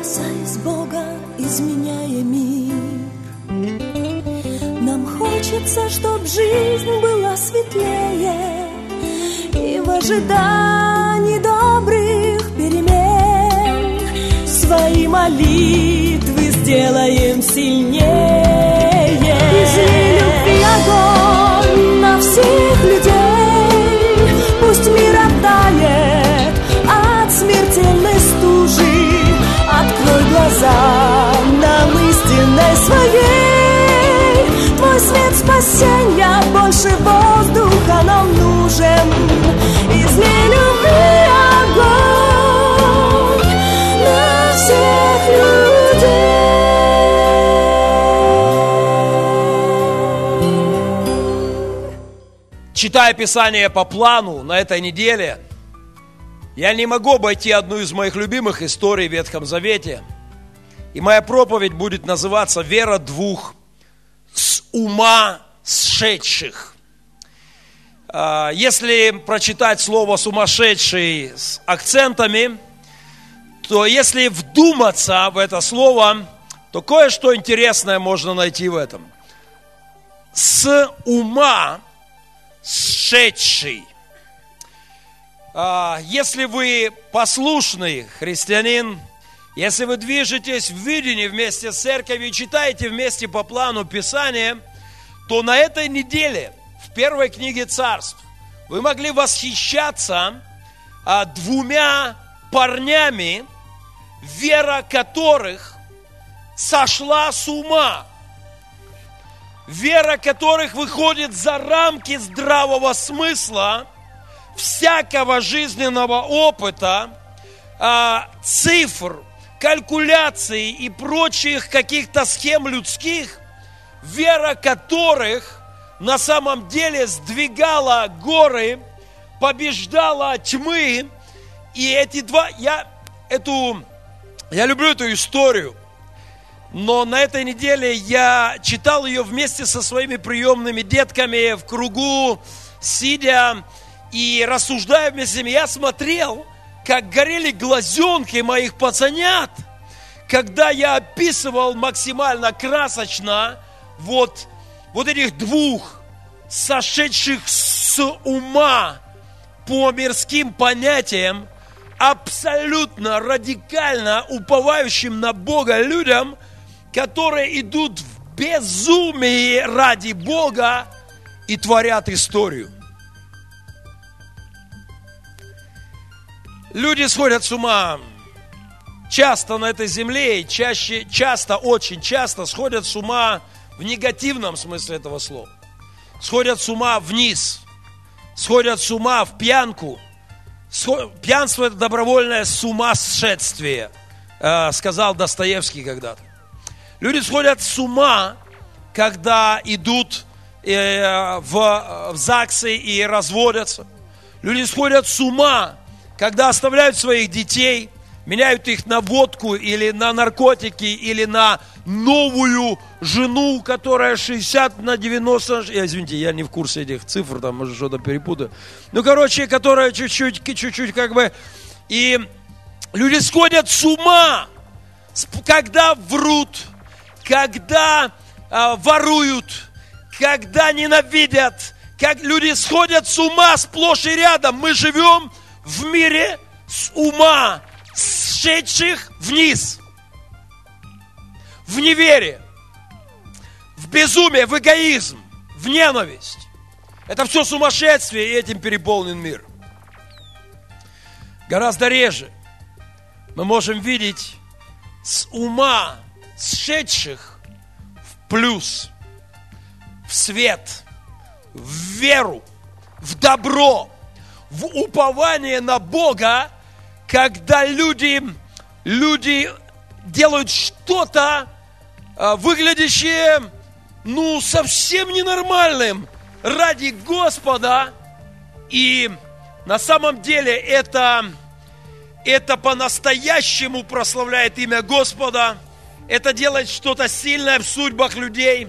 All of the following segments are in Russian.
касаясь Бога, изменяя мир. Нам хочется, чтоб жизнь была светлее И в ожидании добрых перемен Свои молитвы сделаем сильнее Глаза нам истинной своей. Твой свет спасения больше воздуха нам нужен. Излей любви огонь на всех людей. Читая Писание по плану на этой неделе, я не могу обойти одну из моих любимых историй в Ветхом Завете. И моя проповедь будет называться «Вера двух с ума сшедших». А, Если прочитать слово «сумасшедший» с акцентами, то если вдуматься в это слово, то кое-что интересное можно найти в этом. С ума сшедший. А, Если вы послушный христианин, если вы движетесь в видении вместе с церковью и читаете вместе по плану Писания, то на этой неделе в первой книге царств вы могли восхищаться а, двумя парнями, вера которых сошла с ума. Вера которых выходит за рамки здравого смысла, всякого жизненного опыта, а, цифр, калькуляций и прочих каких-то схем людских, вера которых на самом деле сдвигала горы, побеждала тьмы. И эти два, я эту, я люблю эту историю, но на этой неделе я читал ее вместе со своими приемными детками в кругу, сидя и рассуждая вместе с ними. Я смотрел, как горели глазенки моих пацанят, когда я описывал максимально красочно вот, вот этих двух сошедших с ума по мирским понятиям, абсолютно радикально уповающим на Бога людям, которые идут в безумии ради Бога и творят историю. Люди сходят с ума часто на этой земле, и чаще, часто, очень часто сходят с ума в негативном смысле этого слова. Сходят с ума вниз, сходят с ума в пьянку. Пьянство – это добровольное сумасшествие, э, сказал Достоевский когда-то. Люди сходят с ума, когда идут э, в, в ЗАГСы и разводятся. Люди сходят с ума, когда оставляют своих детей, меняют их на водку или на наркотики, или на новую жену, которая 60 на 90, я, извините, я не в курсе этих цифр, там, может, что-то перепутаю. Ну, короче, которая чуть-чуть, чуть-чуть как бы... И люди сходят с ума, когда врут, когда а, воруют, когда ненавидят, как люди сходят с ума сплошь и рядом. Мы живем в мире с ума, сшедших вниз, в неверие, в безумие, в эгоизм, в ненависть. Это все сумасшествие, и этим переполнен мир. Гораздо реже мы можем видеть с ума сшедших в плюс, в свет, в веру, в добро, в упование на Бога, когда люди, люди делают что-то, а, выглядящее, ну, совсем ненормальным ради Господа. И на самом деле это, это по-настоящему прославляет имя Господа. Это делает что-то сильное в судьбах людей.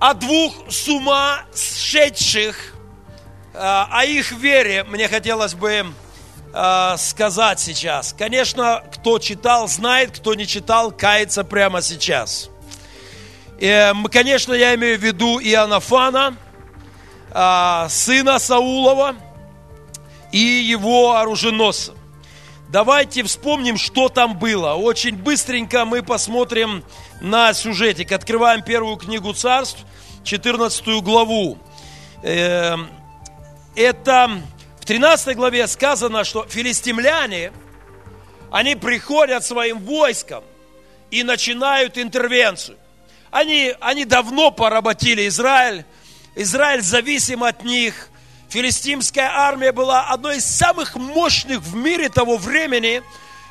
О двух с ума сшедших, а, о их вере мне хотелось бы э, сказать сейчас. Конечно, кто читал, знает, кто не читал, кается прямо сейчас. Э, конечно, я имею в виду Иоаннафана, э, сына Саулова и его оруженосца. Давайте вспомним, что там было. Очень быстренько мы посмотрим на сюжетик. Открываем первую книгу царств, 14 главу. Это в 13 главе сказано, что филистимляне, они приходят своим войском и начинают интервенцию. Они, они давно поработили Израиль. Израиль зависим от них. Филистимская армия была одной из самых мощных в мире того времени.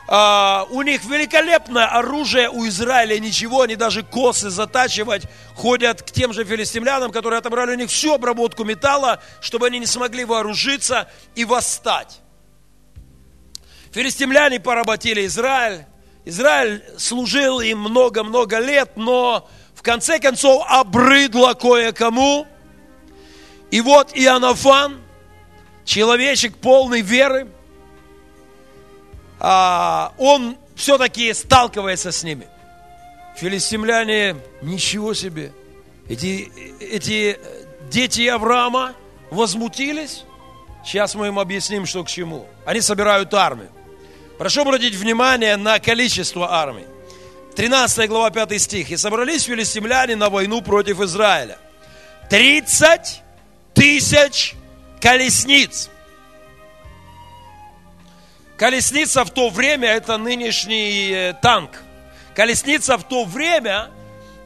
Uh, у них великолепное оружие у Израиля, ничего, они даже косы затачивать ходят к тем же филистимлянам, которые отобрали у них всю обработку металла, чтобы они не смогли вооружиться и восстать. Филистимляне поработили Израиль, Израиль служил им много-много лет, но в конце концов обрыдло кое-кому – и вот Иоаннафан, человечек полный веры, а, он все-таки сталкивается с ними. Филистимляне, ничего себе, эти, эти дети Авраама возмутились. Сейчас мы им объясним, что к чему. Они собирают армию. Прошу обратить внимание на количество армий. 13 глава 5 стих. «И собрались филистимляне на войну против Израиля. 30 тысяч колесниц. Колесница в то время это нынешний э, танк. Колесница в то время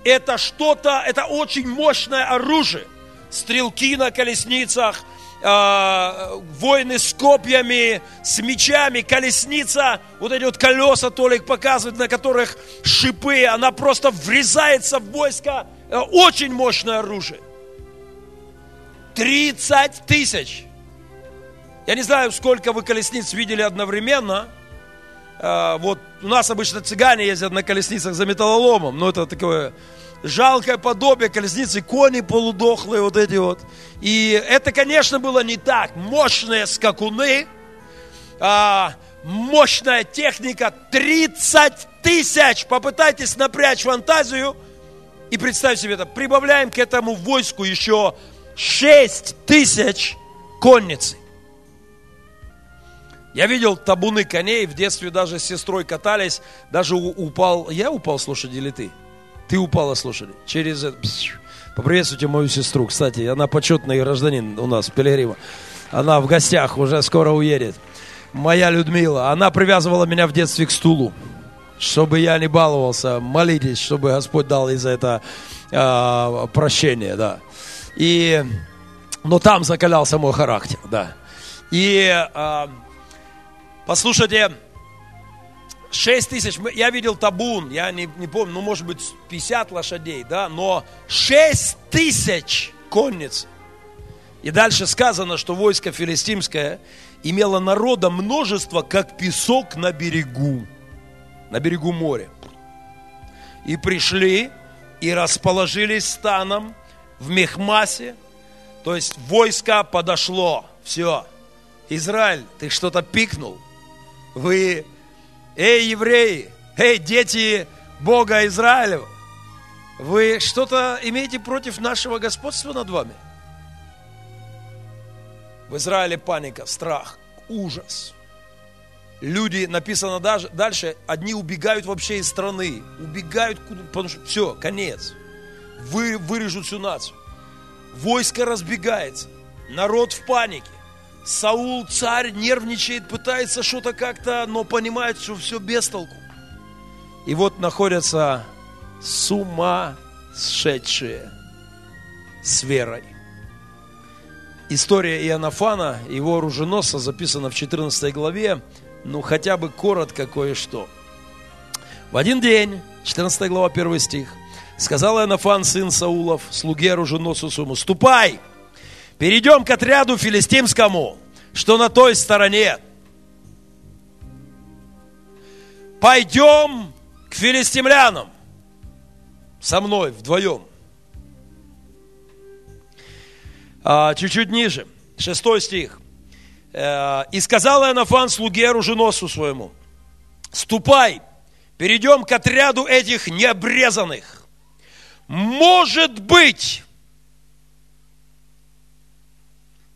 это что-то, это очень мощное оружие. Стрелки на колесницах, э, воины с копьями, с мечами, колесница, вот эти вот колеса Толик показывает, на которых шипы, она просто врезается в войско. Э, очень мощное оружие. 30 тысяч. Я не знаю, сколько вы колесниц видели одновременно. А, вот у нас обычно цыгане ездят на колесницах за металлоломом, но это такое жалкое подобие колесницы, кони полудохлые вот эти вот. И это, конечно, было не так. Мощные скакуны, а, мощная техника, 30 тысяч. Попытайтесь напрячь фантазию и представьте себе это. Прибавляем к этому войску еще 6 тысяч конницы. Я видел табуны коней, в детстве даже с сестрой катались, даже упал, я упал с лошади или ты? Ты упала с лошади. Через это, поприветствуйте мою сестру, кстати, она почетный гражданин у нас, Пелерима. Она в гостях, уже скоро уедет. Моя Людмила, она привязывала меня в детстве к стулу, чтобы я не баловался. Молитесь, чтобы Господь дал из за это э, прощение, да. И, но там закалялся мой характер, да. И э, послушайте, 6 тысяч, я видел табун, я не, не помню, ну может быть 50 лошадей, да, но 6 тысяч конниц. И дальше сказано, что войско филистимское имело народа множество, как песок на берегу, на берегу моря. И пришли и расположились станом в Мехмасе, то есть войско подошло, все. Израиль, ты что-то пикнул. Вы, эй, евреи, эй, дети Бога Израилева, вы что-то имеете против нашего господства над вами? В Израиле паника, страх, ужас. Люди, написано даже, дальше, одни убегают вообще из страны, убегают, потому что все, конец вы, вырежут всю нацию. Войско разбегается, народ в панике. Саул, царь, нервничает, пытается что-то как-то, но понимает, что все без толку. И вот находятся сумасшедшие с верой. История Иоаннафана, его оруженосца, записана в 14 главе, ну хотя бы коротко кое-что. В один день, 14 глава, 1 стих, Сказал Иоаннафан, сын Саулов, слуге оруженосцу своему, ступай, перейдем к отряду филистимскому, что на той стороне. Пойдем к филистимлянам со мной вдвоем. А, чуть-чуть ниже, шестой стих. Э, и сказал Иоаннафан слуге оруженосцу своему, ступай, перейдем к отряду этих необрезанных. Может быть,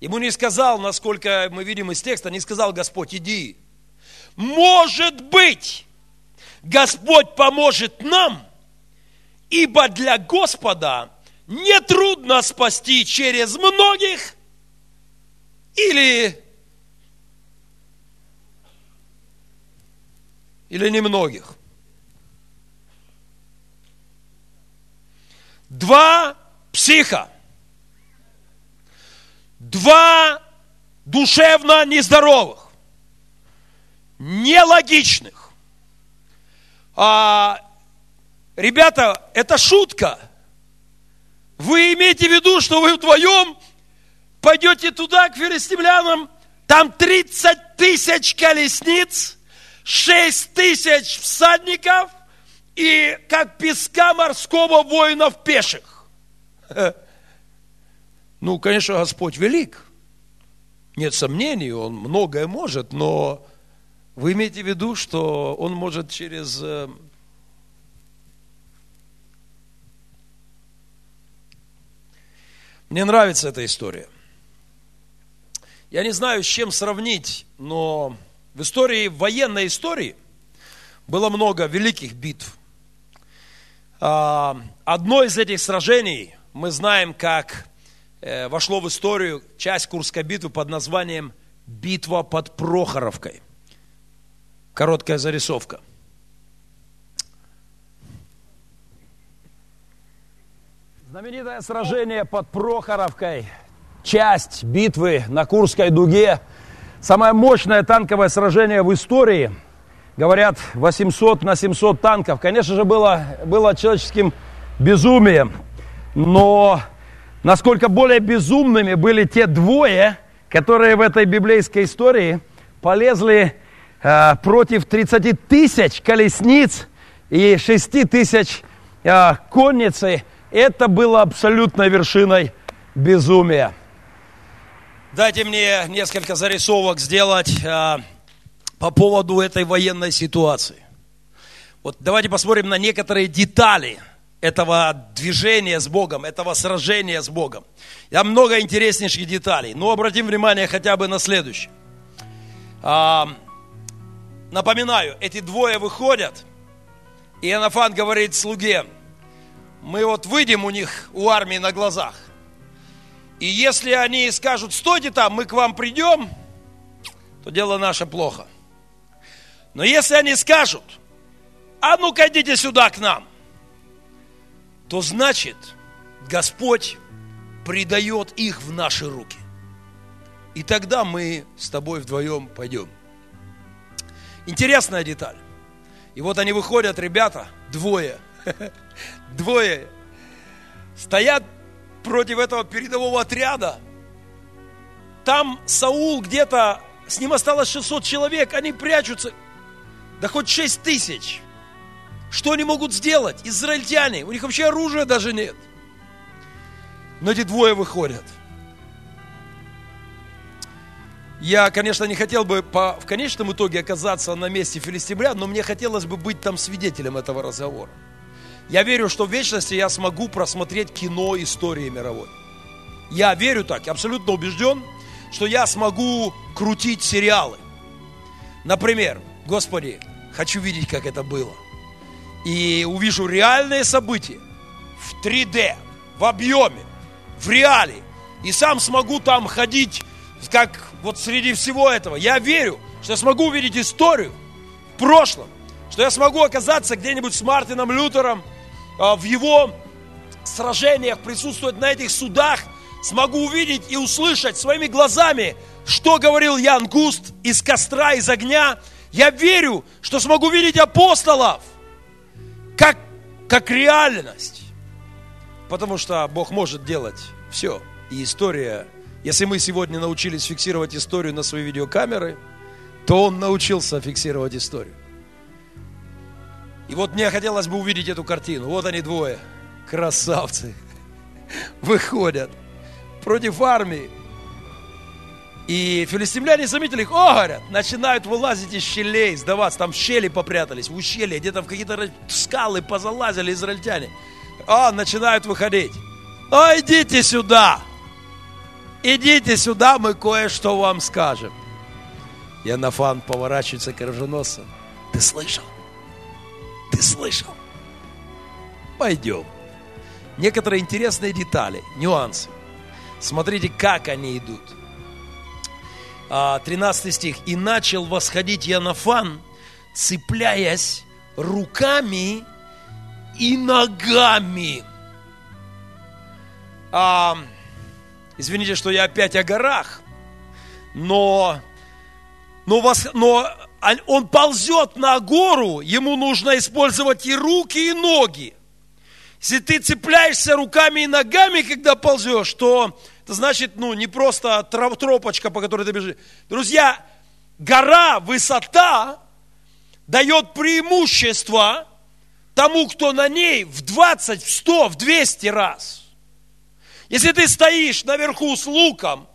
ему не сказал, насколько мы видим из текста, не сказал Господь, иди. Может быть, Господь поможет нам, ибо для Господа нетрудно спасти через многих или или немногих. Два психа, два душевно нездоровых, нелогичных. А, ребята, это шутка. Вы имеете в виду, что вы вдвоем пойдете туда, к филистимлянам, там 30 тысяч колесниц, 6 тысяч всадников и как песка морского воинов пеших. Ну, конечно, Господь велик. Нет сомнений, Он многое может, но вы имеете в виду, что Он может через э, Мне нравится эта история. Я не знаю, с чем сравнить, но в истории, в военной истории, было много великих битв. А, одно из этих сражений мы знаем, как вошло в историю часть Курской битвы под названием «Битва под Прохоровкой». Короткая зарисовка. Знаменитое сражение под Прохоровкой, часть битвы на Курской дуге – Самое мощное танковое сражение в истории, говорят, 800 на 700 танков, конечно же, было, было человеческим безумием. Но насколько более безумными были те двое, которые в этой библейской истории полезли э, против 30 тысяч колесниц и 6 тысяч э, конницы, это было абсолютной вершиной безумия. Дайте мне несколько зарисовок сделать а, по поводу этой военной ситуации. Вот давайте посмотрим на некоторые детали этого движения с Богом, этого сражения с Богом. Там много интереснейших деталей, но обратим внимание хотя бы на следующее. А, напоминаю, эти двое выходят, и Анафан говорит слуге, мы вот выйдем у них, у армии на глазах, и если они скажут, стойте там, мы к вам придем, то дело наше плохо. Но если они скажут, а ну-ка идите сюда к нам, то значит Господь предает их в наши руки. И тогда мы с тобой вдвоем пойдем. Интересная деталь. И вот они выходят, ребята, двое, двое, стоят против этого передового отряда. Там Саул где-то, с ним осталось 600 человек, они прячутся. Да хоть 6 тысяч. Что они могут сделать? Израильтяне, у них вообще оружия даже нет. Но эти двое выходят. Я, конечно, не хотел бы по, в конечном итоге оказаться на месте филистимлян, но мне хотелось бы быть там свидетелем этого разговора. Я верю, что в вечности я смогу просмотреть кино истории мировой. Я верю так, абсолютно убежден, что я смогу крутить сериалы. Например, Господи, хочу видеть, как это было. И увижу реальные события в 3D, в объеме, в реале. И сам смогу там ходить, как вот среди всего этого. Я верю, что я смогу увидеть историю в прошлом, что я смогу оказаться где-нибудь с Мартином Лютером – а, в его сражениях, присутствовать на этих судах, смогу увидеть и услышать своими глазами, что говорил Ян Густ из костра, из огня. Я верю, что смогу видеть апостолов как, как реальность. Потому что Бог может делать все. И история, если мы сегодня научились фиксировать историю на свои видеокамеры, то Он научился фиксировать историю. И вот мне хотелось бы увидеть эту картину. Вот они двое, красавцы, выходят против армии. И филистимляне заметили их, о, говорят, начинают вылазить из щелей, сдаваться, там в щели попрятались, в ущелье, где-то в какие-то скалы позалазили израильтяне. А, начинают выходить. О, идите сюда! Идите сюда, мы кое-что вам скажем. Янафан поворачивается к оруженосцу. Ты слышал? Ты слышал? Пойдем. Некоторые интересные детали, нюансы. Смотрите, как они идут. 13 а, стих. «И начал восходить Янафан, цепляясь руками и ногами». А, извините, что я опять о горах, но, но, вас, но он ползет на гору, ему нужно использовать и руки, и ноги. Если ты цепляешься руками и ногами, когда ползешь, то это значит, ну, не просто тропочка, по которой ты бежишь. Друзья, гора, высота дает преимущество тому, кто на ней в 20, в 100, в 200 раз. Если ты стоишь наверху с луком,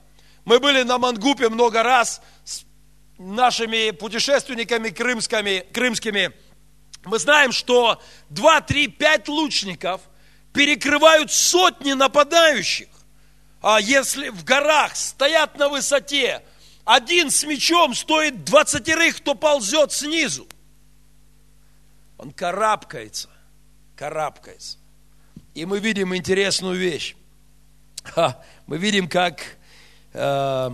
мы были на Мангупе много раз с нашими путешественниками крымскими, крымскими, мы знаем, что 2, 3, 5 лучников перекрывают сотни нападающих а если в горах стоят на высоте, один с мечом стоит двадцатерых, кто ползет снизу. Он карабкается, карабкается. И мы видим интересную вещь. Мы видим, как э,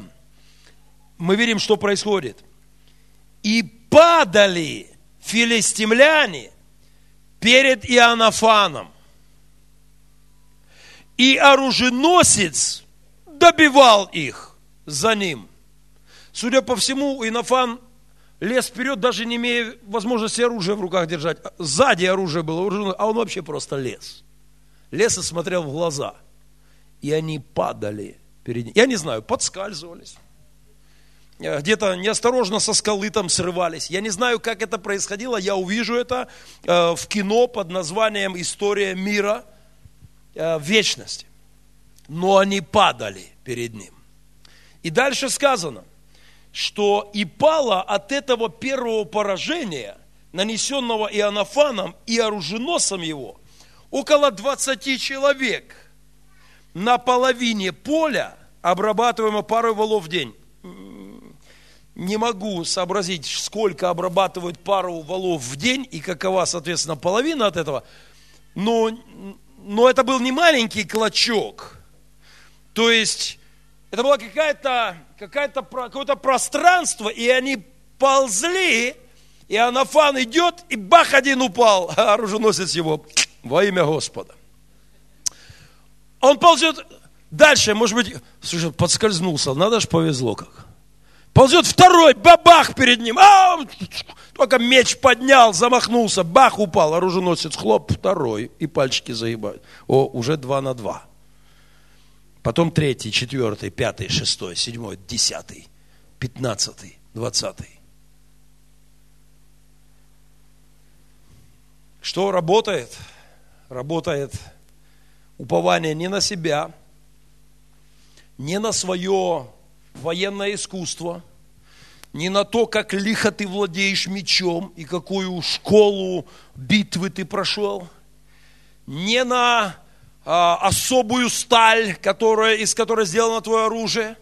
мы видим, что происходит. И падали филистимляне перед Иоаннафаном. И оруженосец добивал их за ним. Судя по всему, Инофан лез вперед, даже не имея возможности оружия в руках держать. Сзади оружие было, а он вообще просто лез. Лез и смотрел в глаза. И они падали перед ним. Я не знаю, подскальзывались. Где-то неосторожно со скалы там срывались. Я не знаю, как это происходило. Я увижу это э, в кино под названием «История мира» э, в вечности но они падали перед ним. И дальше сказано, что и пало от этого первого поражения, нанесенного Иоаннафаном и оруженосом его, около 20 человек на половине поля, обрабатываемо парой валов в день. Не могу сообразить, сколько обрабатывают пару валов в день и какова, соответственно, половина от этого. Но, но это был не маленький клочок – то есть это было какая-то, какая-то, какое-то пространство, и они ползли, и Анафан идет, и бах, один упал, а оруженосец его во имя Господа. Он ползет дальше, может быть, слушай, подскользнулся, надо же повезло как. Ползет второй, бабах перед ним, а, только меч поднял, замахнулся, бах, упал, оруженосец, хлоп, второй, и пальчики загибают. О, уже два на два потом третий, четвертый, пятый, шестой, седьмой, десятый, пятнадцатый, двадцатый. Что работает? Работает упование не на себя, не на свое военное искусство, не на то, как лихо ты владеешь мечом и какую школу битвы ты прошел, не на а, особую сталь, которая, из которой сделано твое оружие,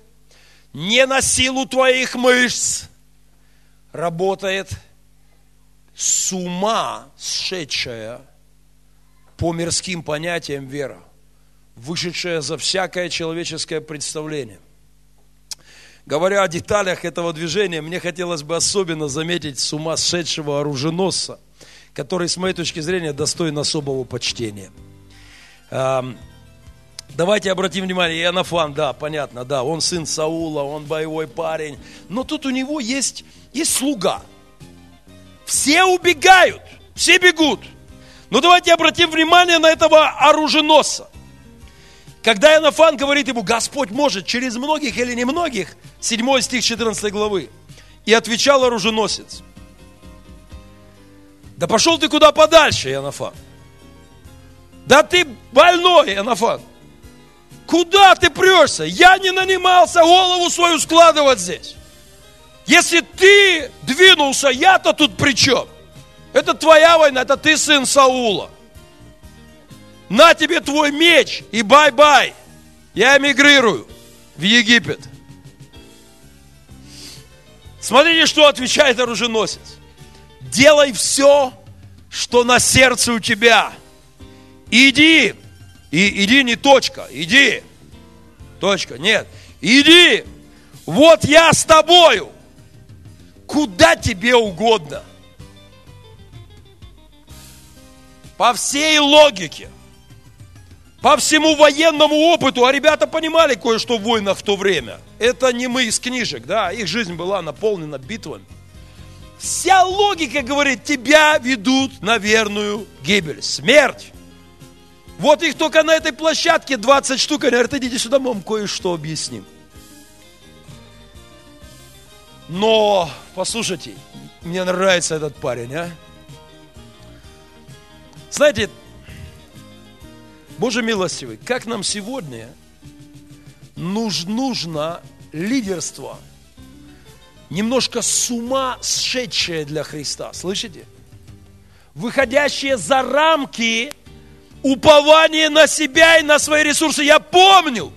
не на силу твоих мышц, работает с ума сшедшая по мирским понятиям вера, вышедшая за всякое человеческое представление. Говоря о деталях этого движения, мне хотелось бы особенно заметить с ума сшедшего оруженосца, который, с моей точки зрения, достоин особого почтения – Давайте обратим внимание, Иоаннафан, да, понятно, да, он сын Саула, он боевой парень. Но тут у него есть, есть слуга. Все убегают, все бегут. Но давайте обратим внимание на этого оруженосца. Когда Иоаннафан говорит ему, Господь может через многих или немногих, 7 стих 14 главы, и отвечал оруженосец, да пошел ты куда подальше, Ионафан. Да ты больной, Ионафан. Куда ты прешься? Я не нанимался голову свою складывать здесь. Если ты двинулся, я-то тут при чем? Это твоя война, это ты сын Саула. На тебе твой меч и bye-bye. Я эмигрирую в Египет. Смотрите, что отвечает оруженосец. Делай все, что на сердце у тебя. Иди. И, иди не точка, иди. Точка, нет. Иди. Вот я с тобою. Куда тебе угодно. По всей логике по всему военному опыту, а ребята понимали кое-что в войнах в то время. Это не мы из книжек, да, их жизнь была наполнена битвами. Вся логика говорит, тебя ведут на верную гибель, смерть. Вот их только на этой площадке 20 штук, они говорят, идите сюда, мы вам кое-что объясним. Но, послушайте, мне нравится этот парень, а? Знаете, Боже милостивый, как нам сегодня нужно лидерство, немножко с ума сшедшее для Христа, слышите? Выходящее за рамки упования на себя и на свои ресурсы. Я помню,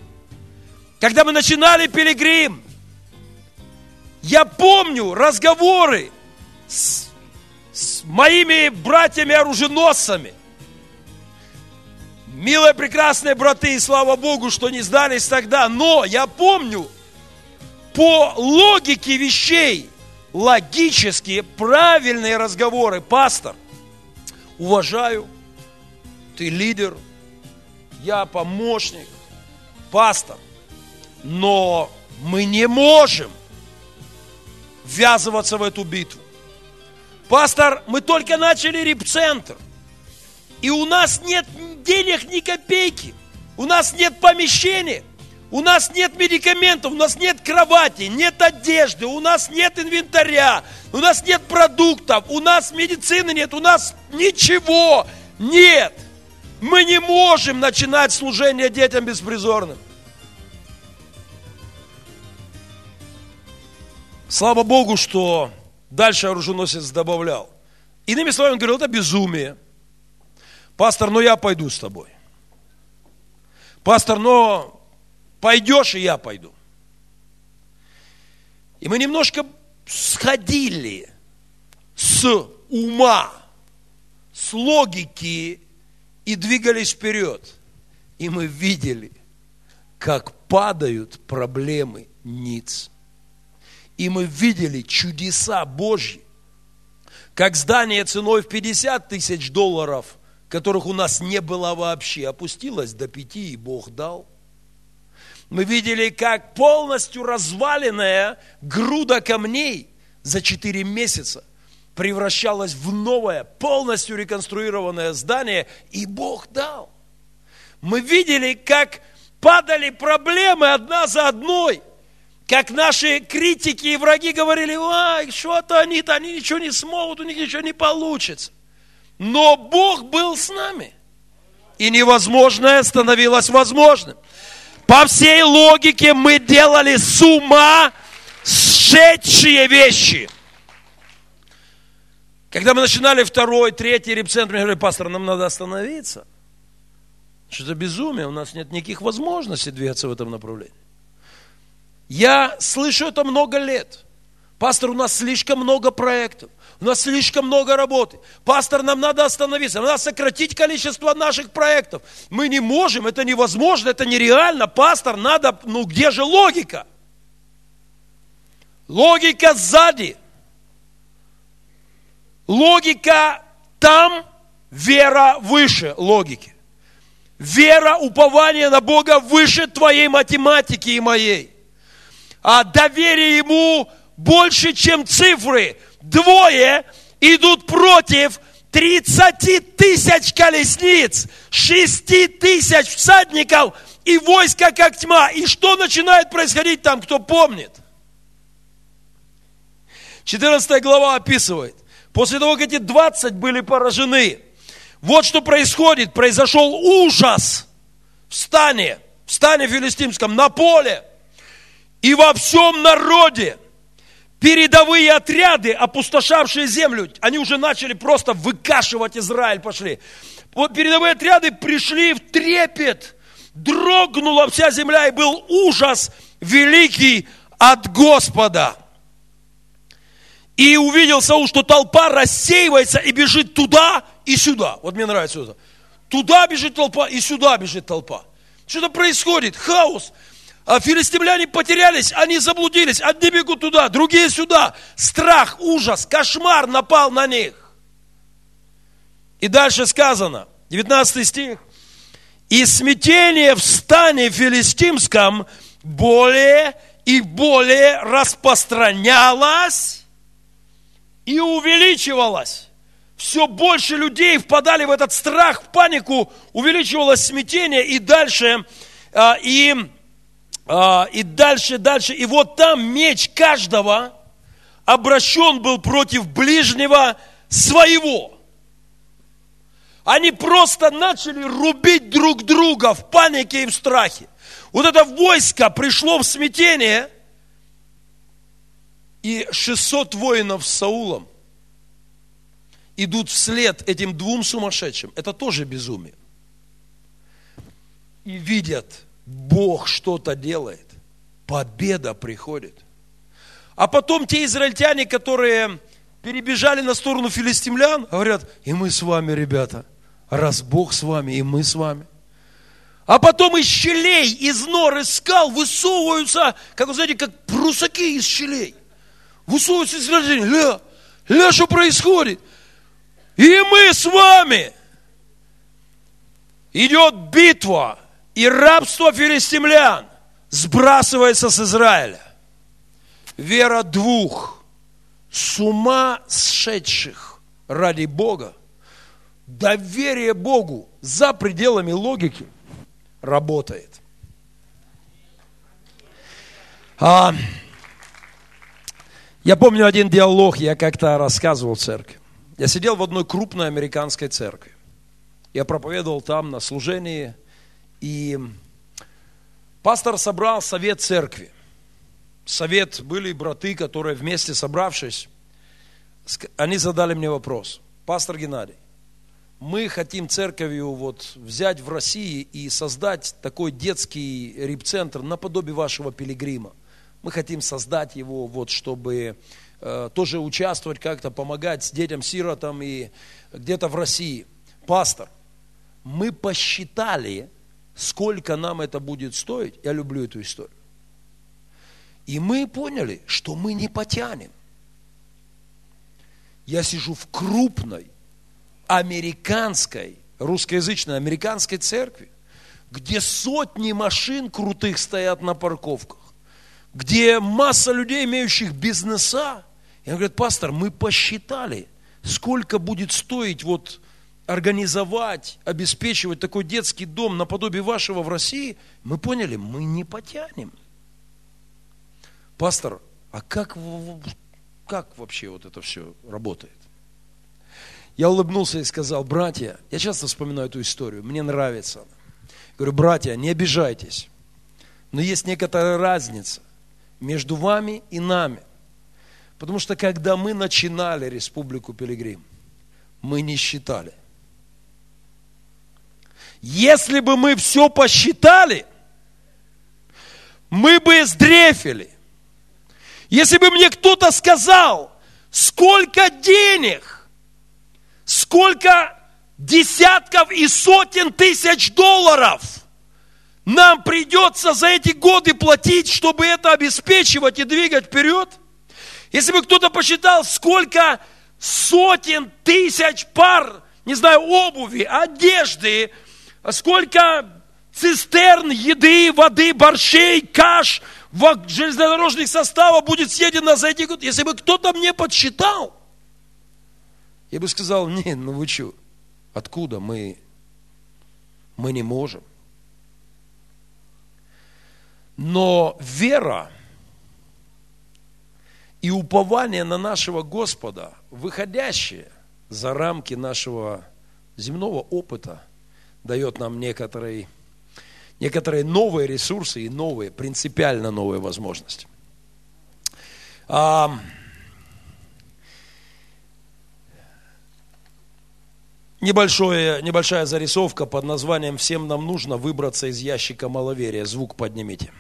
когда мы начинали пилигрим, я помню разговоры с, с моими братьями-оруженосцами, Милые, прекрасные браты, слава Богу, что не сдались тогда. Но я помню, по логике вещей, логические, правильные разговоры, пастор, уважаю, ты лидер, я помощник, пастор, но мы не можем ввязываться в эту битву. Пастор, мы только начали репцентр. И у нас нет денег ни копейки. У нас нет помещения. У нас нет медикаментов, у нас нет кровати, нет одежды, у нас нет инвентаря, у нас нет продуктов, у нас медицины нет, у нас ничего нет. Мы не можем начинать служение детям беспризорным. Слава Богу, что дальше оруженосец добавлял. Иными словами, он говорил, это безумие – Пастор, ну я пойду с тобой. Пастор, но пойдешь, и я пойду. И мы немножко сходили с ума, с логики и двигались вперед. И мы видели, как падают проблемы ниц. И мы видели чудеса Божьи, как здание ценой в 50 тысяч долларов – которых у нас не было вообще, опустилась до пяти, и Бог дал. Мы видели, как полностью разваленная груда камней за четыре месяца превращалась в новое, полностью реконструированное здание, и Бог дал. Мы видели, как падали проблемы одна за одной, как наши критики и враги говорили, ай, что-то они-то, они ничего не смогут, у них ничего не получится. Но Бог был с нами. И невозможное становилось возможным. По всей логике мы делали с ума сшедшие вещи. Когда мы начинали второй, третий репцентр, мне говорили, пастор, нам надо остановиться. Что это безумие, у нас нет никаких возможностей двигаться в этом направлении. Я слышу это много лет. Пастор, у нас слишком много проектов. У нас слишком много работы. Пастор, нам надо остановиться. Нам надо сократить количество наших проектов. Мы не можем, это невозможно, это нереально. Пастор, надо, ну где же логика? Логика сзади. Логика там, вера выше логики. Вера, упование на Бога выше твоей математики и моей. А доверие Ему больше, чем цифры двое идут против 30 тысяч колесниц, 6 тысяч всадников и войска как тьма. И что начинает происходить там, кто помнит? 14 глава описывает. После того, как эти 20 были поражены, вот что происходит. Произошел ужас в стане. в стане филистимском, на поле и во всем народе передовые отряды, опустошавшие землю, они уже начали просто выкашивать Израиль, пошли. Вот передовые отряды пришли в трепет, дрогнула вся земля, и был ужас великий от Господа. И увидел Саул, что толпа рассеивается и бежит туда и сюда. Вот мне нравится это. Туда бежит толпа и сюда бежит толпа. Что-то происходит, хаос. А филистимляне потерялись, они заблудились. Одни бегут туда, другие сюда. Страх, ужас, кошмар напал на них. И дальше сказано, 19 стих. И смятение в стане филистимском более и более распространялось и увеличивалось. Все больше людей впадали в этот страх, в панику, увеличивалось смятение и дальше, а, и, и дальше, дальше. И вот там меч каждого обращен был против ближнего своего. Они просто начали рубить друг друга в панике и в страхе. Вот это войско пришло в смятение, и 600 воинов с Саулом идут вслед этим двум сумасшедшим. Это тоже безумие. И видят, Бог что-то делает. Победа приходит. А потом те израильтяне, которые перебежали на сторону филистимлян, говорят, и мы с вами, ребята – раз Бог с вами, и мы с вами. А потом из щелей, из нор, из скал высовываются, как вы знаете, как прусаки из щелей. Высовываются из рождения. Ля, ля, что происходит? И мы с вами. Идет битва, и рабство филистимлян сбрасывается с Израиля. Вера двух с ума сшедших ради Бога доверие Богу за пределами логики работает. А, я помню один диалог, я как-то рассказывал в церкви. Я сидел в одной крупной американской церкви. Я проповедовал там на служении, и пастор собрал совет церкви. Совет были браты, которые вместе собравшись, они задали мне вопрос. Пастор Геннадий, мы хотим церковью вот взять в России и создать такой детский репцентр наподобие вашего пилигрима. Мы хотим создать его, вот, чтобы э, тоже участвовать как-то, помогать детям-сиротам и где-то в России. Пастор, мы посчитали, сколько нам это будет стоить. Я люблю эту историю. И мы поняли, что мы не потянем. Я сижу в крупной американской, русскоязычной американской церкви, где сотни машин крутых стоят на парковках, где масса людей, имеющих бизнеса. И он говорит, пастор, мы посчитали, сколько будет стоить вот организовать, обеспечивать такой детский дом наподобие вашего в России, мы поняли, мы не потянем. Пастор, а как, как вообще вот это все работает? Я улыбнулся и сказал, братья, я часто вспоминаю эту историю, мне нравится. Говорю, братья, не обижайтесь, но есть некоторая разница между вами и нами. Потому что когда мы начинали Республику Пилигрим, мы не считали. Если бы мы все посчитали, мы бы сдрефили. Если бы мне кто-то сказал, сколько денег сколько десятков и сотен тысяч долларов нам придется за эти годы платить, чтобы это обеспечивать и двигать вперед. Если бы кто-то посчитал, сколько сотен тысяч пар, не знаю, обуви, одежды, сколько цистерн, еды, воды, борщей, каш, железнодорожных составов будет съедено за эти годы. Если бы кто-то мне подсчитал, я бы сказал, не, ну вы что, откуда мы, мы не можем. Но вера и упование на нашего Господа, выходящее за рамки нашего земного опыта, дает нам некоторый, некоторые новые ресурсы и новые, принципиально новые возможности. А, небольшое, небольшая зарисовка под названием «Всем нам нужно выбраться из ящика маловерия». Звук поднимите.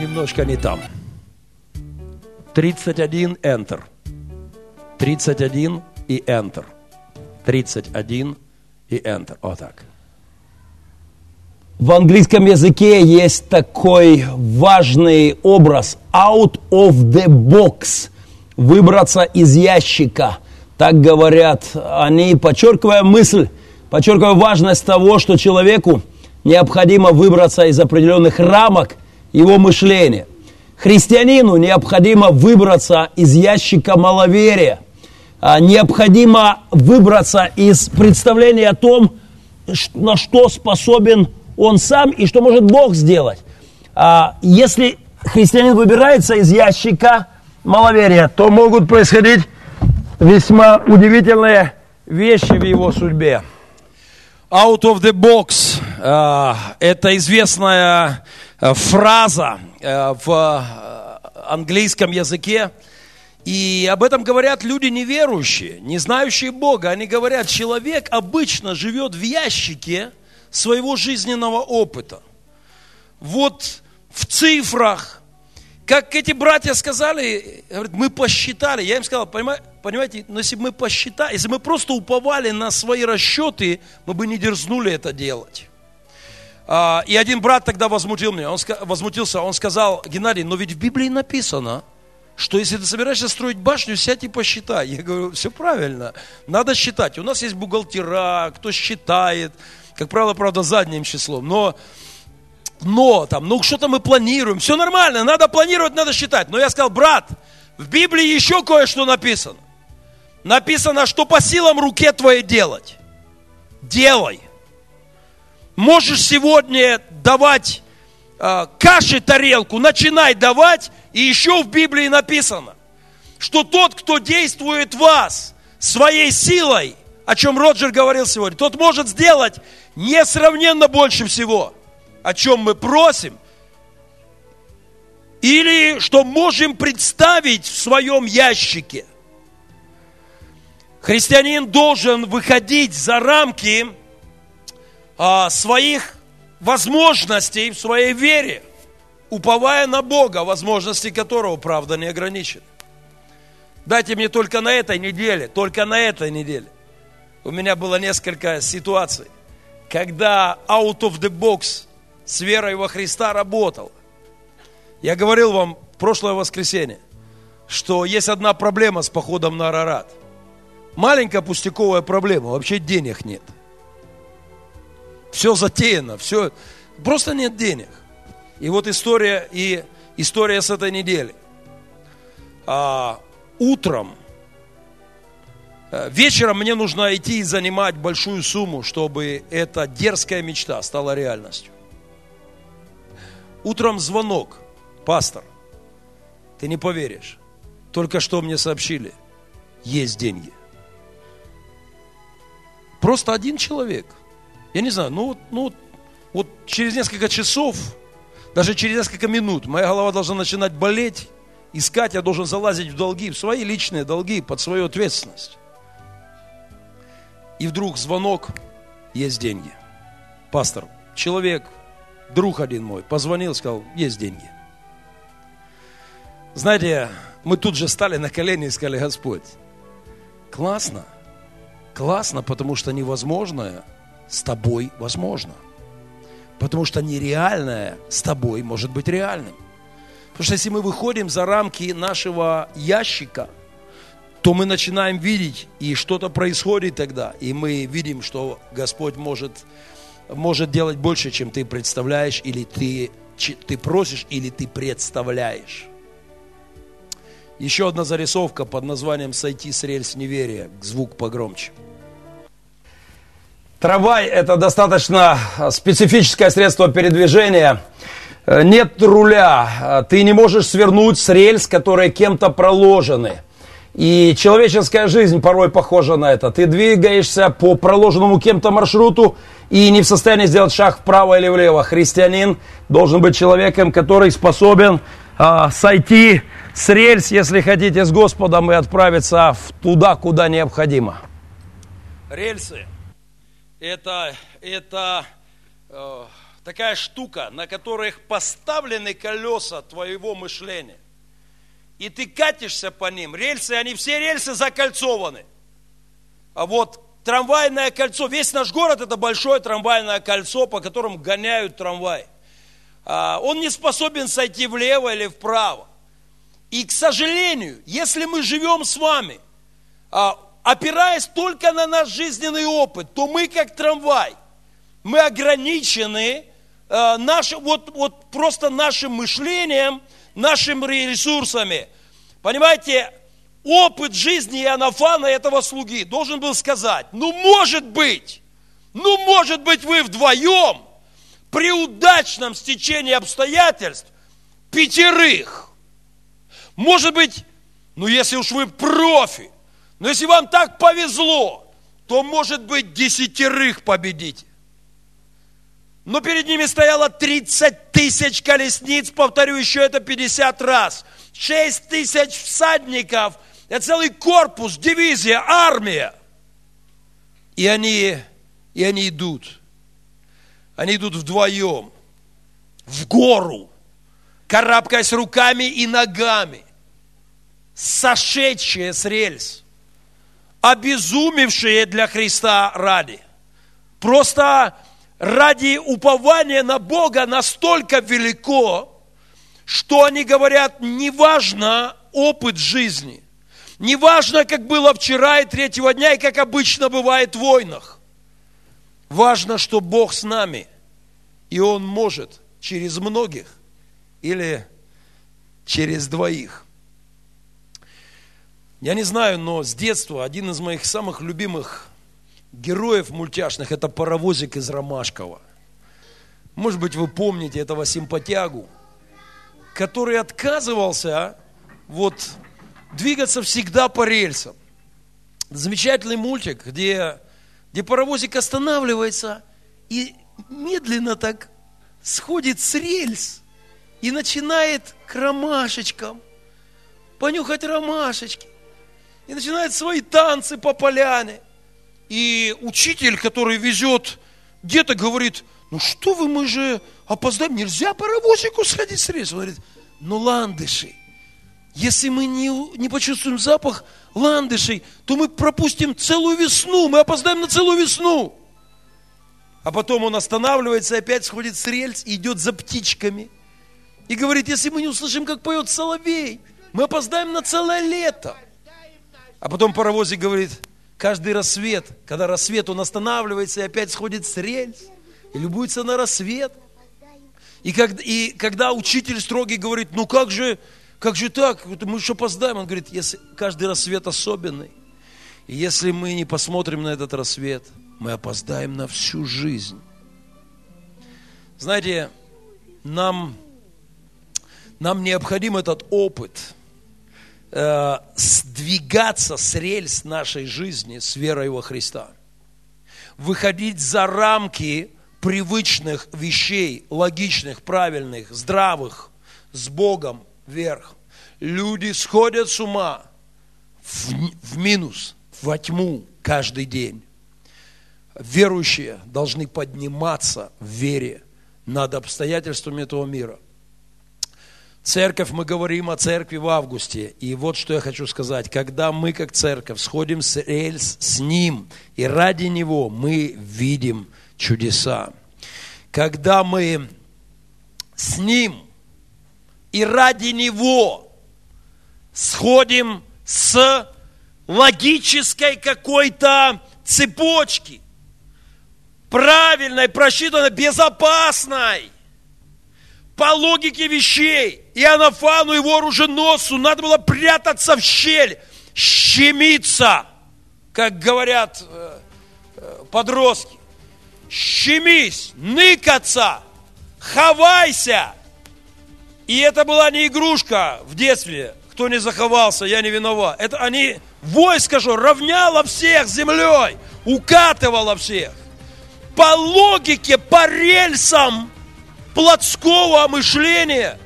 Немножко не там. 31 Enter. 31 и Enter. 31 и Enter. Вот так. В английском языке есть такой важный образ out of the box, выбраться из ящика. Так говорят они, подчеркивая мысль, подчеркивая важность того, что человеку необходимо выбраться из определенных рамок его мышления. Христианину необходимо выбраться из ящика маловерия. А, необходимо выбраться из представления о том, на что способен он сам и что может Бог сделать. А, если христианин выбирается из ящика маловерия, то могут происходить весьма удивительные вещи в его судьбе. Out of the box а, – это известная Э, фраза э, в э, английском языке. И об этом говорят люди неверующие, не знающие Бога. Они говорят, человек обычно живет в ящике своего жизненного опыта. Вот в цифрах, как эти братья сказали, говорят, мы посчитали. Я им сказал, понимаете, но если бы мы посчитали, если мы просто уповали на свои расчеты, мы бы не дерзнули это делать. А, и один брат тогда возмутил меня, он возмутился, он сказал, Геннадий, но ведь в Библии написано, что если ты собираешься строить башню, сядь и посчитай. Я говорю, все правильно, надо считать. У нас есть бухгалтера, кто считает, как правило, правда, задним числом, но, но там, ну что-то мы планируем, все нормально, надо планировать, надо считать. Но я сказал, брат, в Библии еще кое-что написано. Написано, что по силам руке твоей делать. Делай. Можешь сегодня давать э, каши тарелку, начинай давать, и еще в Библии написано, что тот, кто действует в вас своей силой, о чем Роджер говорил сегодня, тот может сделать несравненно больше всего, о чем мы просим, или что можем представить в своем ящике. Христианин должен выходить за рамки а, своих возможностей в своей вере, уповая на Бога, возможности которого, правда, не ограничены. Дайте мне только на этой неделе, только на этой неделе. У меня было несколько ситуаций, когда out of the box с верой во Христа работал. Я говорил вам прошлое воскресенье, что есть одна проблема с походом на Арарат. Маленькая пустяковая проблема, вообще денег нет – все затеяно, все, просто нет денег. И вот история, и история с этой недели. А, утром, э, вечером мне нужно идти и занимать большую сумму, чтобы эта дерзкая мечта стала реальностью. Утром звонок, пастор, ты не поверишь, только что мне сообщили, есть деньги. Просто один человек – я не знаю, ну, ну вот через несколько часов, даже через несколько минут моя голова должна начинать болеть, искать, я должен залазить в долги, в свои личные долги, под свою ответственность. И вдруг звонок, есть деньги. Пастор, человек, друг один мой, позвонил, сказал, есть деньги. Знаете, мы тут же стали на колени и сказали, Господь, классно, классно, потому что невозможное с тобой возможно. Потому что нереальное с тобой может быть реальным. Потому что если мы выходим за рамки нашего ящика, то мы начинаем видеть, и что-то происходит тогда, и мы видим, что Господь может, может делать больше, чем ты представляешь, или ты, ты просишь, или ты представляешь. Еще одна зарисовка под названием «Сойти с рельс неверия». Звук погромче. Трамвай – это достаточно специфическое средство передвижения. Э, нет руля, ты не можешь свернуть с рельс, которые кем-то проложены. И человеческая жизнь порой похожа на это. Ты двигаешься по проложенному кем-то маршруту и не в состоянии сделать шаг вправо или влево. Христианин должен быть человеком, который способен а, сойти с рельс, если хотите, с Господом и отправиться в туда, куда необходимо. Рельсы – это, это э, такая штука, на которых поставлены колеса твоего мышления. И ты катишься по ним. Рельсы, они все рельсы закольцованы. А вот трамвайное кольцо, весь наш город это большое трамвайное кольцо, по которому гоняют трамвай. А, он не способен сойти влево или вправо. И, к сожалению, если мы живем с вами, а, опираясь только на наш жизненный опыт, то мы как трамвай, мы ограничены Э, наш, вот, вот просто нашим мышлением, нашими ресурсами. Понимаете, опыт жизни Иоаннафана, этого слуги, должен был сказать, ну может быть, ну может быть вы вдвоем при удачном стечении обстоятельств пятерых, может быть, ну если уж вы профи, но если вам так повезло, то может быть десятерых победите. Но перед ними стояло 30 тысяч колесниц, повторю еще это 50 раз. 6 тысяч всадников, это целый корпус, дивизия, армия. И они, и они идут. Они идут вдвоем, в гору, карабкаясь руками и ногами, сошедшие с рельс, обезумевшие для Христа ради. Просто ради упования на Бога настолько велико, что они говорят, неважно опыт жизни, неважно, как было вчера и третьего дня, и как обычно бывает в войнах. Важно, что Бог с нами, и Он может через многих или через двоих. Я не знаю, но с детства один из моих самых любимых героев мультяшных – это паровозик из Ромашкова. Может быть, вы помните этого симпатягу, который отказывался вот двигаться всегда по рельсам. Замечательный мультик, где, где паровозик останавливается и медленно так сходит с рельс и начинает к ромашечкам, понюхать ромашечки, и начинает свои танцы по поляне – и учитель, который везет деток, говорит, ну что вы, мы же опоздаем, нельзя паровозику сходить с рельс. Он говорит, ну ландыши, если мы не, не почувствуем запах ландышей, то мы пропустим целую весну, мы опоздаем на целую весну. А потом он останавливается опять сходит с рельс и идет за птичками. И говорит, если мы не услышим, как поет соловей, мы опоздаем на целое лето. А потом паровозик говорит, Каждый рассвет, когда рассвет, он останавливается и опять сходит с рельс и любуется на рассвет. И, как, и когда учитель строгий говорит, ну как же, как же так, мы еще опоздаем, он говорит, если каждый рассвет особенный. И если мы не посмотрим на этот рассвет, мы опоздаем на всю жизнь. Знаете, нам, нам необходим этот опыт – э, сдвигаться с рельс нашей жизни с верой во Христа. Выходить за рамки привычных вещей, логичных, правильных, здравых, с Богом вверх. Люди сходят с ума в, в минус, во тьму каждый день. Верующие должны подниматься в вере над обстоятельствами этого мира – Церковь, мы говорим о церкви в августе. И вот что я хочу сказать. Когда мы, как церковь, сходим с рельс с Ним, и ради Него мы видим чудеса. Когда мы с Ним и ради Него сходим с логической какой-то цепочки, правильной, просчитанной, безопасной, по логике вещей, Иоаннафану, его оруженосцу, надо было прятаться в щель, щемиться, как говорят э, э, подростки. Щемись, ныкаться, хавайся. И это была не игрушка в детстве. Кто не заховался, я не виноват. Это они, войско же, равняло всех землей, укатывало всех. По логике, по рельсам плотского мышления,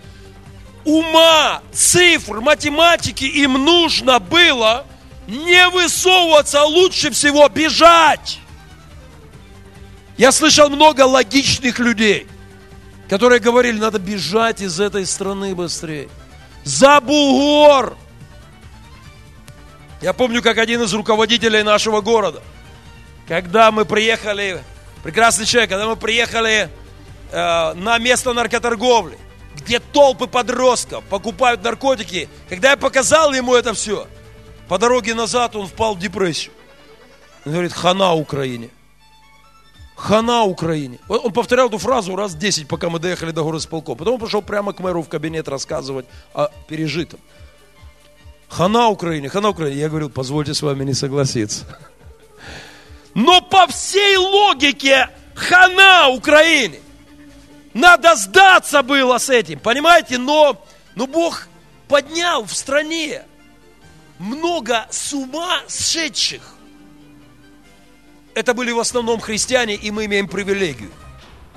ума, цифр, математики им нужно было не высовываться, а лучше всего бежать. Я слышал много логичных людей, которые говорили, надо бежать из этой страны быстрее. За бугор! Я помню, как один из руководителей нашего города, когда мы приехали, прекрасный человек, когда мы приехали э, на место наркоторговли, где толпы подростков покупают наркотики, когда я показал ему это все, по дороге назад он впал в депрессию. Он говорит, хана Украине. Хана Украине. Он повторял эту фразу раз 10, пока мы доехали до горосполкома. Потом он пошел прямо к мэру в кабинет рассказывать о пережитом. Хана Украине, хана Украине. Я говорил, позвольте с вами не согласиться. Но по всей логике хана Украине. Надо сдаться было с этим, понимаете? Но, но Бог поднял в стране много с ума сшедших это были в основном христиане, и мы имеем привилегию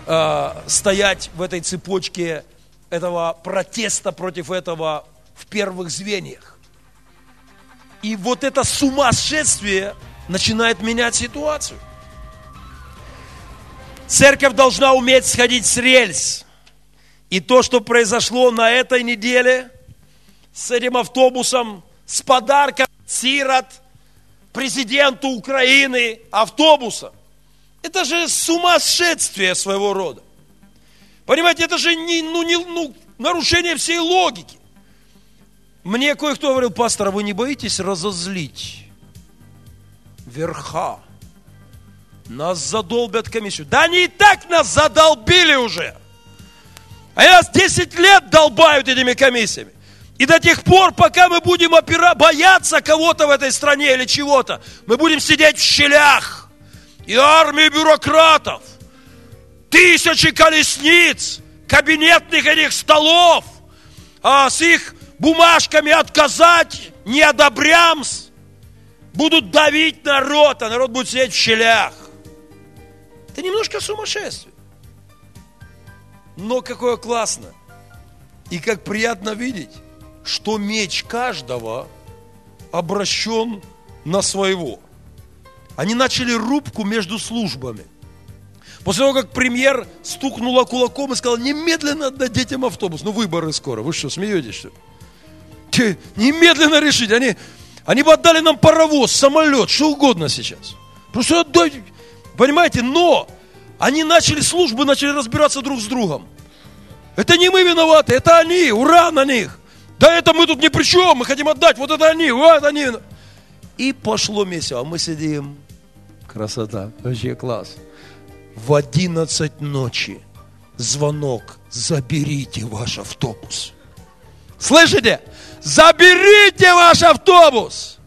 э, стоять в этой цепочке этого протеста против этого в первых звеньях. И вот это сумасшествие начинает менять ситуацию. Церковь должна уметь сходить с рельс. И то, что произошло на этой неделе с этим автобусом, с подарком сирот – президенту Украины автобуса. Это же сумасшествие своего рода. Понимаете, это же не, ну, не, ну, нарушение всей логики. Мне кое-кто говорил, пастор, а вы не боитесь разозлить верха? Нас задолбят комиссию. Да они и так нас задолбили уже. А нас 10 лет долбают этими комиссиями. И до тех пор, пока мы будем опира... бояться кого-то в этой стране или чего-то, мы будем сидеть в щелях. И армии бюрократов, тысячи колесниц, кабинетных этих столов, а с их бумажками отказать, не одобрямс, будут давить народ, а народ будет сидеть в щелях. Это немножко сумасшествие. Но какое классно. И как приятно видеть, что меч каждого обращен на своего. Они начали рубку между службами. После того, как премьер стукнула кулаком и сказал, немедленно отдать детям автобус. Ну, выборы скоро. Вы что, смеетесь, что ли? Немедленно решить. Они, они бы отдали нам паровоз, самолет, что угодно сейчас. Просто отдать. Понимаете, но они начали службы, начали разбираться друг с другом. Это не мы виноваты, это они, ура на них. Да это мы тут ни при чем, мы хотим отдать, вот это они, вот они. И пошло месяц, а мы сидим. Красота, вообще класс. В 11 ночи звонок, заберите ваш автобус. Слышите? Заберите ваш автобус.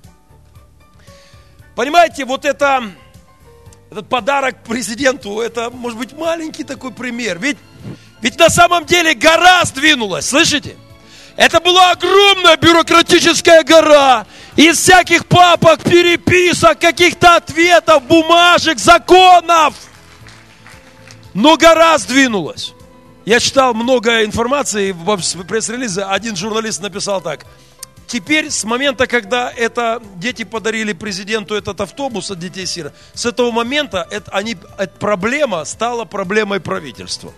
Понимаете, вот это, этот подарок президенту, это может быть маленький такой пример. Ведь, ведь на самом деле гора сдвинулась, слышите? Это была огромная бюрократическая гора из всяких папок, переписок, каких-то ответов, бумажек, законов. Но гора сдвинулась. Я читал много информации в пресс-релизе. Один журналист написал так. Теперь, с момента, когда это дети подарили президенту этот автобус от детей сира, с этого момента это, они, эта проблема стала проблемой правительства.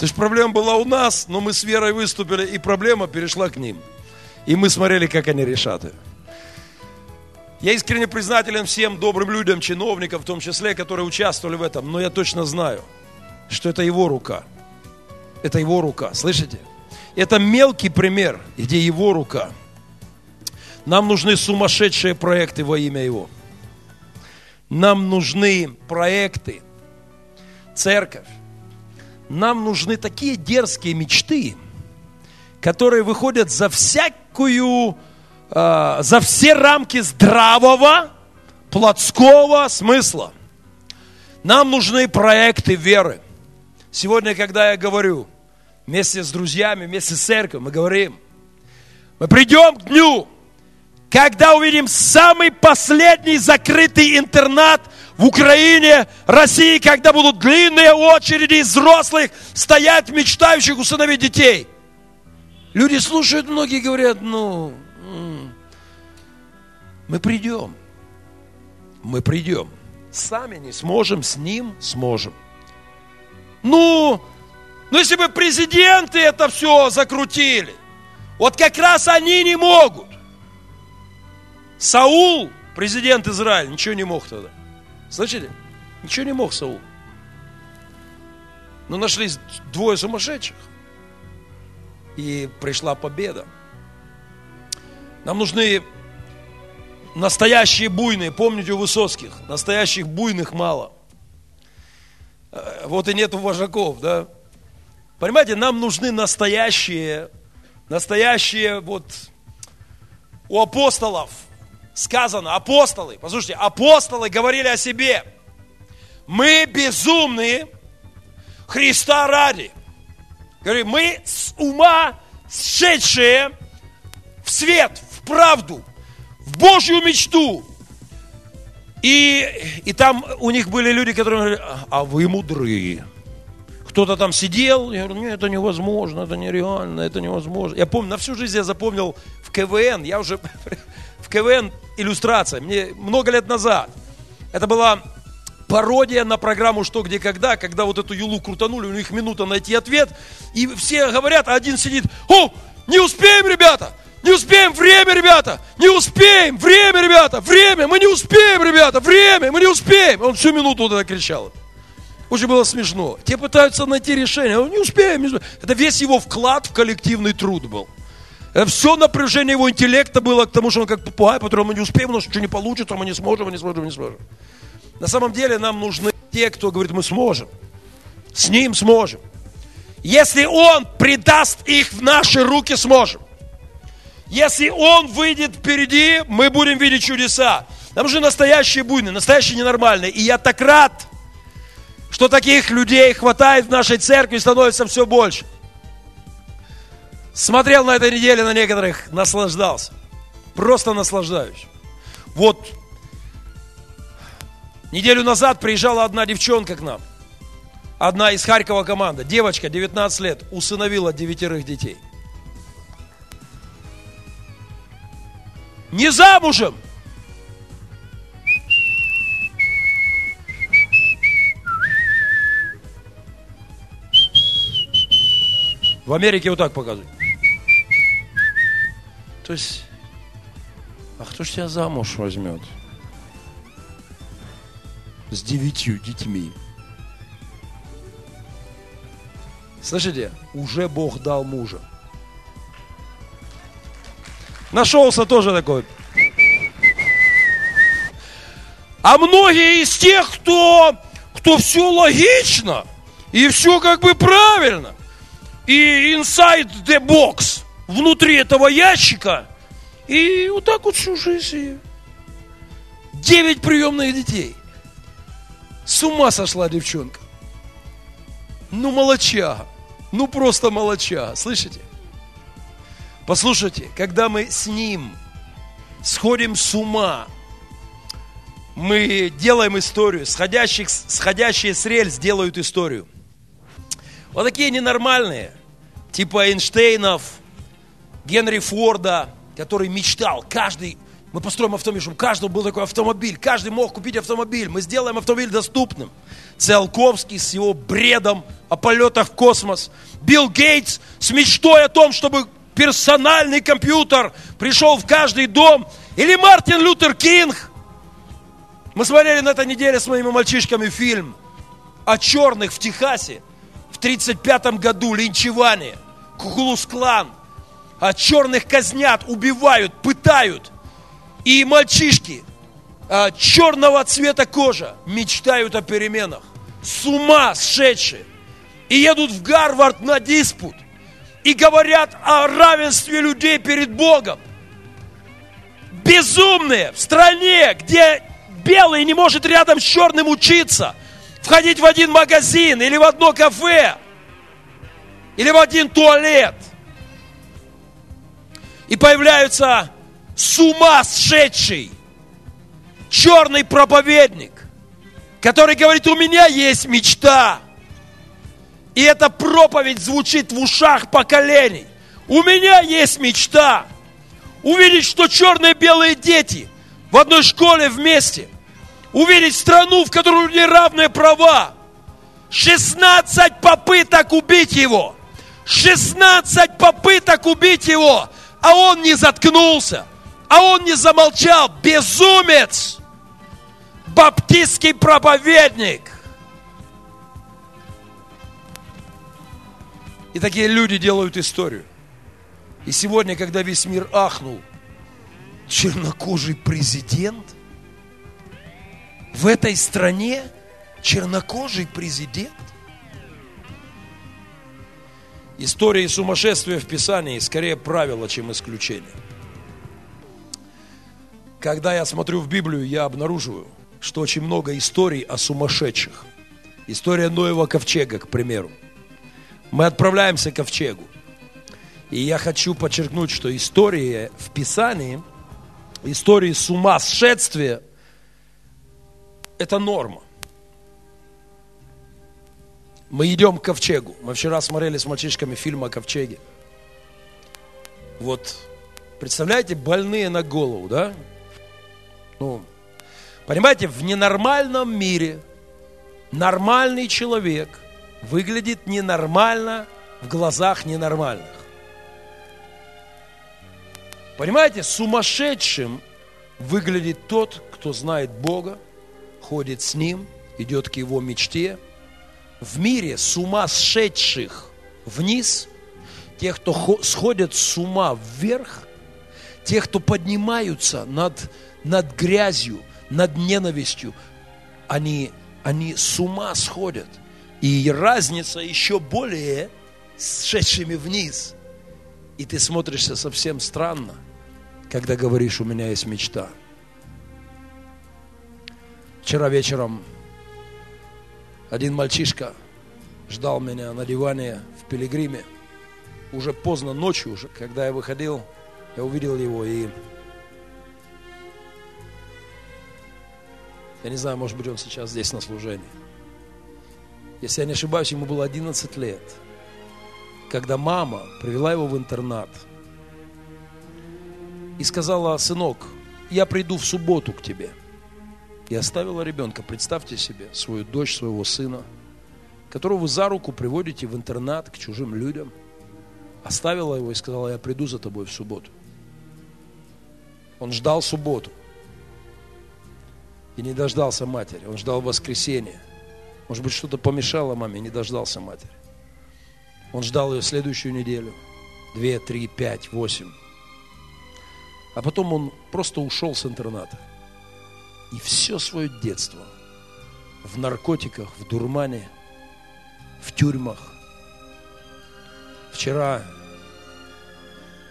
То есть проблема была у нас, но мы с верой выступили, и проблема перешла к ним. И мы смотрели, как они решат ее. Я искренне признателен всем добрым людям, чиновникам в том числе, которые участвовали в этом. Но я точно знаю, что это его рука. Это его рука, слышите? Это мелкий пример, где его рука. Нам нужны сумасшедшие проекты во имя его. Нам нужны проекты, церковь, нам нужны такие дерзкие мечты, которые выходят за всякую, э, за все рамки здравого, плотского смысла. Нам нужны проекты веры. Сегодня, когда я говорю, вместе с друзьями, вместе с церковью, мы говорим, мы придем к дню, когда увидим самый последний закрытый интернат в Украине, России, когда будут длинные очереди взрослых стоять, мечтающих усыновить детей. Люди слушают, многие говорят, ну, мы придем. Мы придем. Сами не сможем, с ним сможем. Ну, ну если бы президенты это все закрутили, вот как раз они не могут. Саул, президент Израиля, ничего не мог тогда. Слышите? Ничего не мог Саул. Но нашлись двое сумасшедших. И пришла победа. Нам нужны настоящие буйные, помните у Высоцких, настоящих буйных мало. Э, вот и нету вожаков, да. Понимаете, нам нужны настоящие, настоящие вот у апостолов сказано, апостолы, послушайте, апостолы говорили о себе, мы безумные Христа ради. Говорит, мы с ума сшедшие в свет, в правду, в Божью мечту. И, и там у них были люди, которые говорили, а вы мудрые. Кто-то там сидел, я говорю, нет, это невозможно, это нереально, это невозможно. Я помню, на всю жизнь я запомнил в КВН, я уже в КВН иллюстрация, мне много лет назад. Это была пародия на программу «Что, где, когда», когда вот эту юлу крутанули, у них минута найти ответ, и все говорят, а один сидит, о, не успеем, ребята, не успеем, время, ребята! Не успеем, время, ребята! Время, мы не успеем, ребята! Время, мы не успеем! Он всю минуту вот это кричал. Очень было смешно. Те пытаются найти решение. Он не успеем, не успеем. Это весь его вклад в коллективный труд был. Это все напряжение его интеллекта было к тому, что он как попугай, потом мы не успеем, у нас ничего не получится, мы не сможем, мы не сможем, мы не сможем. На самом деле нам нужны те, кто говорит, мы сможем. С ним сможем. Если он придаст их в наши руки, сможем. Если Он выйдет впереди, мы будем видеть чудеса. Нам же настоящие буйные, настоящие ненормальные. И я так рад, что таких людей хватает в нашей церкви и становится все больше. Смотрел на этой неделе на некоторых, наслаждался. Просто наслаждаюсь. Вот неделю назад приезжала одна девчонка к нам. Одна из Харькова команда. Девочка, 19 лет, усыновила девятерых детей. не замужем. В Америке вот так показывают. То есть, а кто ж тебя замуж возьмет? С девятью детьми. Слышите, уже Бог дал мужа. Нашелся тоже такой. А многие из тех, кто, кто все логично, и все как бы правильно, и inside the box, внутри этого ящика, и вот так вот всю жизнь. Девять приемных детей. С ума сошла девчонка. Ну, молочага. Ну, просто молочага. Слышите? Послушайте, когда мы с Ним сходим с ума, мы делаем историю, сходящих, сходящие с рельс делают историю. Вот такие ненормальные, типа Эйнштейнов, Генри Форда, который мечтал, каждый, мы построим автомобиль, чтобы у каждого был такой автомобиль, каждый мог купить автомобиль, мы сделаем автомобиль доступным. Циолковский с его бредом о полетах в космос. Билл Гейтс с мечтой о том, чтобы персональный компьютер пришел в каждый дом. Или Мартин Лютер Кинг. Мы смотрели на этой неделе с моими мальчишками фильм о черных в Техасе 1935 году, линчевание, Куклус-клан. А черных казнят, убивают, пытают. И мальчишки а, черного цвета кожа мечтают о переменах. С ума сшедшие. И едут в Гарвард на диспут – и говорят о равенстве людей перед Богом. Безумные в стране, где белый не может рядом с черным учиться, входить в один магазин или в одно кафе. или в один туалет. И появляются с ума сшедший черный проповедник, который говорит, у меня есть мечта. И эта проповедь звучит в ушах поколений. У меня есть мечта увидеть, что черные и белые дети в одной школе вместе, увидеть страну, в которой у людей права. 16 попыток убить его. 16 попыток убить его, а он не заткнулся, а он не замолчал. Безумец! Баптистский проповедник – И такие люди делают историю. И сегодня, когда весь мир ахнул, чернокожий президент в этой стране, чернокожий президент. Истории сумасшествия в Писании скорее правило, чем исключение. Когда я смотрю в Библию, я обнаруживаю, что очень много историй о сумасшедших. История Ноева ковчега, к примеру. Мы отправляемся к ковчегу. И я хочу подчеркнуть, что история в Писании, истории с ума сшествия, это норма. Мы идем к ковчегу. Мы вчера смотрели с мальчишками фильм о ковчеге. Вот, представляете, больные на голову, да? Ну, понимаете, в ненормальном мире нормальный человек выглядит ненормально в глазах ненормальных. Понимаете, сумасшедшим выглядит тот, кто знает Бога, ходит с Ним, идет к Его мечте. В мире сумасшедших вниз, тех, кто сходят с ума вверх, тех, кто поднимаются над, над грязью, над ненавистью, они, они с ума сходят. И разница еще более с шедшими вниз. И ты смотришься совсем странно – когда говоришь, у меня есть мечта. Вчера вечером один мальчишка ждал меня на диване в Пилигриме. Уже поздно ночью, уже, когда я выходил, я увидел его и я не знаю, может быть, он сейчас здесь на служении. Если я не ошибаюсь, ему было 11 лет, когда мама привела его в интернат – и сказала, сынок, я приду в субботу к тебе. И оставила ребенка, представьте себе, свою дочь, своего сына, которого вы за руку приводите в интернат к чужим людям. Оставила его и сказала, я приду за тобой в субботу. Он ждал субботу. И не дождался матери. Он ждал воскресенья. Может быть, что-то помешало маме, не дождался матери. Он ждал ее следующую неделю. Две, три, пять, восемь. А потом он просто ушел с интерната. И все свое детство в наркотиках, в дурмане, в тюрьмах. Вчера,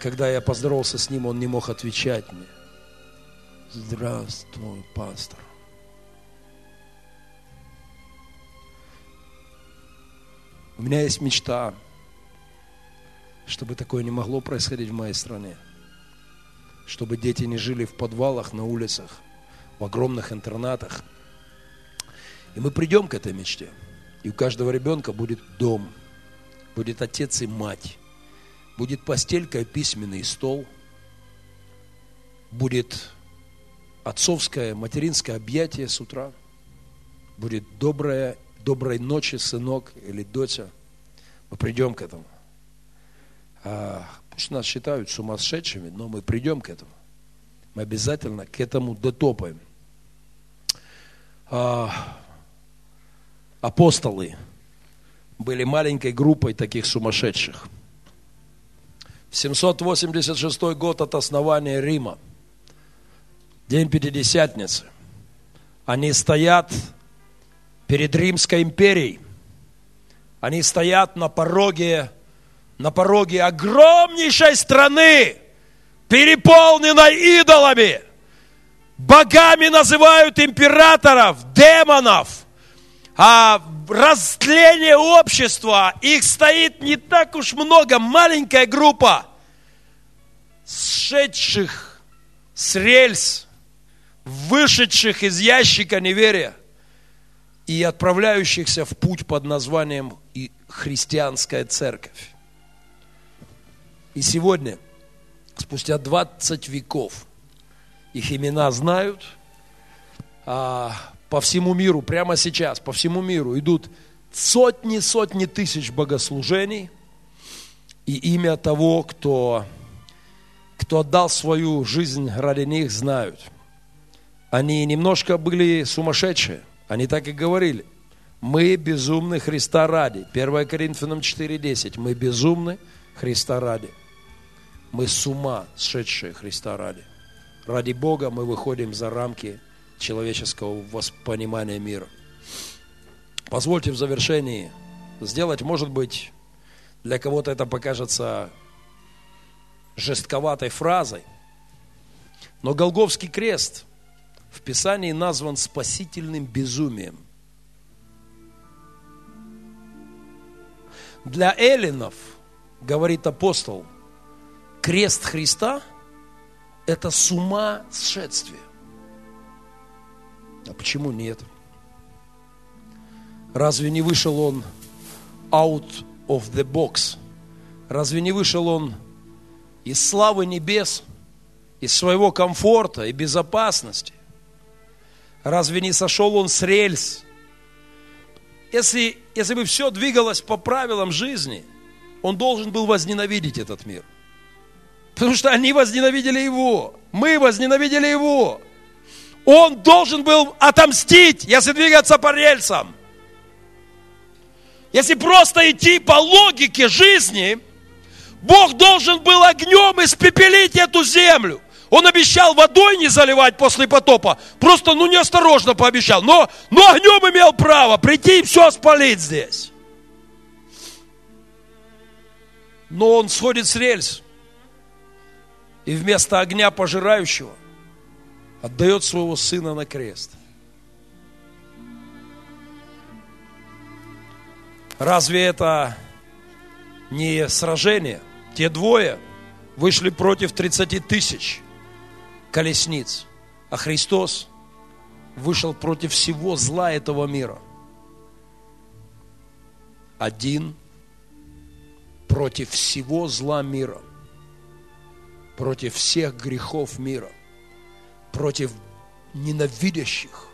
когда я поздоровался с ним, он не мог отвечать мне. Здравствуй, пастор. У меня есть мечта, чтобы такое не могло происходить в моей стране чтобы дети не жили в подвалах, на улицах, в огромных интернатах. И мы придем к этой мечте. И у каждого ребенка будет дом, будет отец и мать, будет постелька письменный стол, будет отцовское, материнское объятие с утра, будет добрая, доброй ночи, сынок или доча. Мы придем к этому. А Пусть нас считают сумасшедшими, но мы придем к этому. Мы обязательно к этому дотопаем. А, апостолы были маленькой группой таких сумасшедших. В 786 год от основания Рима, день Пятидесятницы, они стоят перед Римской империей. Они стоят на пороге на пороге огромнейшей страны, переполненной идолами. Богами называют императоров, демонов, а растление общества. Их стоит не так уж много, маленькая группа сшедших с рельс, вышедших из ящика неверия и отправляющихся в путь под названием и христианская церковь. И сегодня, спустя 20 веков, их имена знают, а по всему миру, прямо сейчас, по всему миру идут сотни-сотни тысяч богослужений, и имя того, кто, кто отдал свою жизнь ради них, знают. Они немножко были сумасшедшие, они так и говорили. Мы безумны Христа ради. 1 Коринфянам 4.10. Мы безумны Христа ради. Мы с ума сшедшие Христа ради. Ради Бога мы выходим за рамки человеческого воспонимания мира. Позвольте в завершении сделать, может быть, для кого-то это покажется жестковатой фразой, но Голговский крест в Писании назван спасительным безумием. Для эллинов, говорит апостол, крест Христа – это с ума сшествие. А почему нет? Разве не вышел он out of the box? Разве не вышел он из славы небес, из своего комфорта и безопасности? Разве не сошел он с рельс? Если, если бы все двигалось по правилам жизни, он должен был возненавидеть этот мир. Потому что они возненавидели его. Мы возненавидели его. Он должен был отомстить, если двигаться по рельсам. Если просто идти по логике жизни, Бог должен был огнем испепелить эту землю. Он обещал водой не заливать после потопа. Просто, ну, неосторожно пообещал. Но, но огнем имел право прийти и все спалить здесь. Но он сходит с рельс. И вместо огня пожирающего отдает своего сына на крест. Разве это не сражение? Те двое вышли против 30 тысяч колесниц, а Христос вышел против всего зла этого мира. Один против всего зла мира, против всех грехов мира против ненавидящих,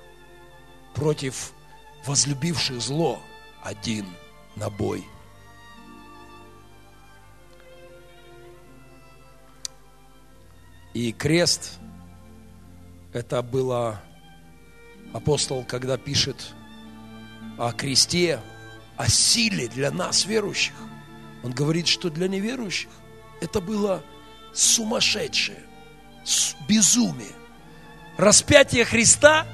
против возлюбивших зло один на бой. И крест, это было апостол, когда пишет о кресте, о силе для нас, верующих. Он говорит, что для неверующих это было сумасшедшее, безумие распятие Христа,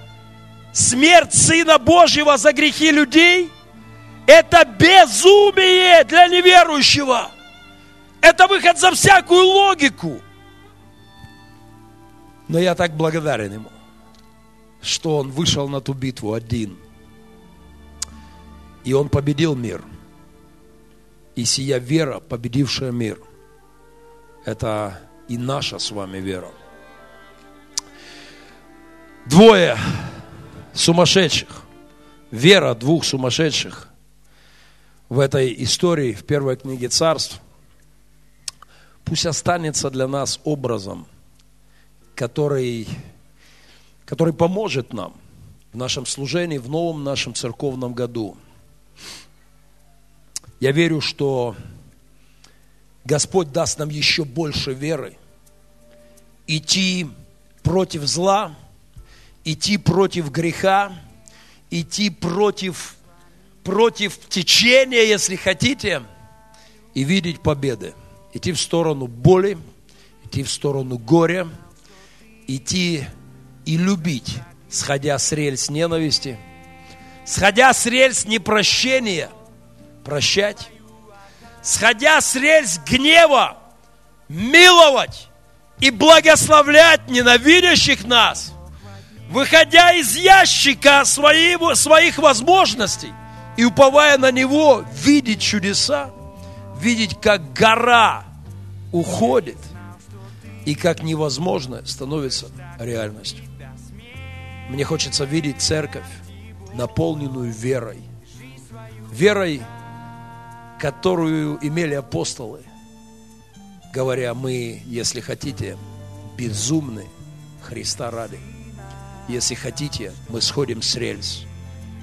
смерть Сына Божьего за грехи людей, это безумие для неверующего. Это выход за всякую логику. Но я так благодарен Ему, что Он вышел на ту битву один. И Он победил мир. И сия вера, победившая мир, это и наша с вами вера. Двое сумасшедших, вера двух сумасшедших в этой истории, в первой книге царств, пусть останется для нас образом, который, который поможет нам в нашем служении, в новом нашем церковном году. Я верю, что Господь даст нам еще больше веры идти против зла – идти против греха, идти против, против течения, если хотите, и видеть победы. Идти в сторону боли, идти в сторону горя, идти и любить, сходя с рельс ненависти, сходя с рельс непрощения, прощать, сходя с рельс гнева, миловать и благословлять ненавидящих нас – выходя из ящика своих, своих возможностей и уповая на Него, видеть чудеса, видеть, как гора уходит, и как невозможное становится реальностью. Мне хочется видеть церковь, наполненную верой. Верой, которую имели апостолы, говоря, мы, если хотите, безумны Христа ради. Если хотите, мы сходим с рельс,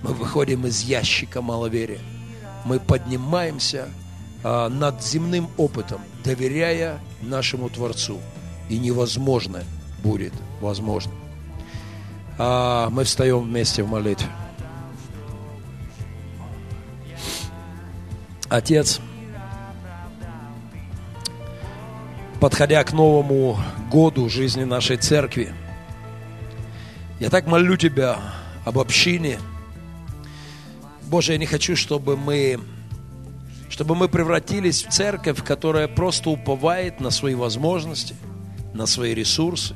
мы выходим из ящика маловерия, мы поднимаемся а, над земным опытом, доверяя нашему Творцу, и невозможное будет возможно. А, мы встаем вместе в молитве. Отец, подходя к новому году жизни нашей церкви, я так молю Тебя об общине. Боже, я не хочу, чтобы мы, чтобы мы превратились в церковь, которая просто уповает на свои возможности, на свои ресурсы,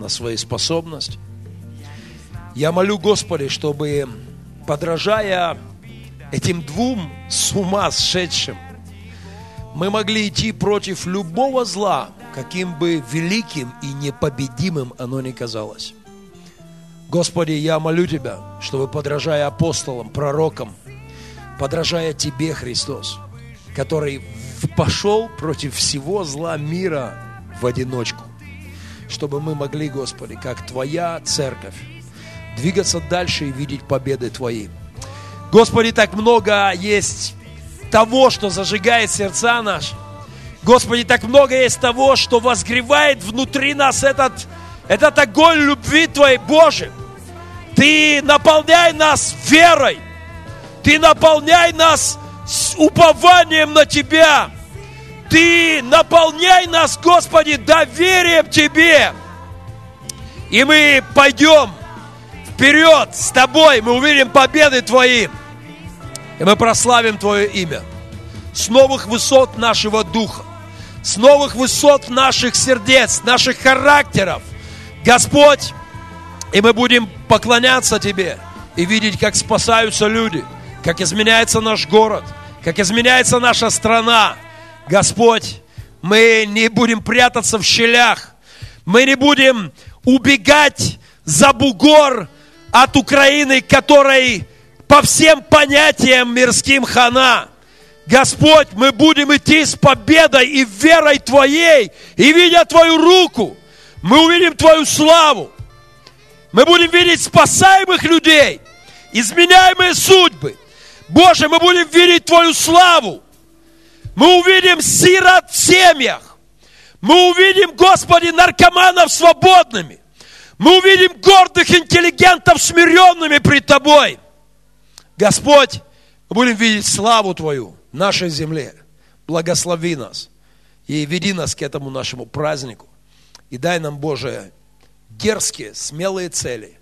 на свои способности. Я молю, Господи, чтобы, подражая этим двум с ума сшедшим, мы могли идти против любого зла, каким бы великим и непобедимым оно ни казалось. Господи, я молю Тебя, чтобы, подражая апостолам, пророкам, подражая Тебе, Христос, который пошел против всего зла мира в одиночку, чтобы мы могли, Господи, как Твоя церковь, двигаться дальше и видеть победы Твои. Господи, так много есть того, что зажигает сердца наши. Господи, так много есть того, что возгревает внутри нас этот, этот огонь любви Твоей, Боже. Ты наполняй нас верой. Ты наполняй нас с упованием на Тебя. Ты наполняй нас, Господи, доверием Тебе. И мы пойдем вперед с Тобой, мы увидим победы Твои. И мы прославим Твое имя с новых высот нашего духа, с новых высот наших сердец, наших характеров. Господь, и мы будем поклоняться Тебе и видеть, как спасаются люди, как изменяется наш город, как изменяется наша страна. Господь, мы не будем прятаться в щелях, мы не будем убегать за бугор от Украины, которой по всем понятиям мирским хана. Господь, мы будем идти с победой и верой Твоей, и видя Твою руку, мы увидим Твою славу. Мы будем видеть спасаемых людей, изменяемые судьбы. Боже, мы будем видеть Твою славу. Мы увидим сирот в семьях. Мы увидим, Господи, наркоманов свободными. Мы увидим гордых интеллигентов смиренными пред Тобой. Господь, мы будем видеть славу Твою в нашей земле. Благослови нас и веди нас к этому нашему празднику. И дай нам, Боже, дерзкие, смелые цели.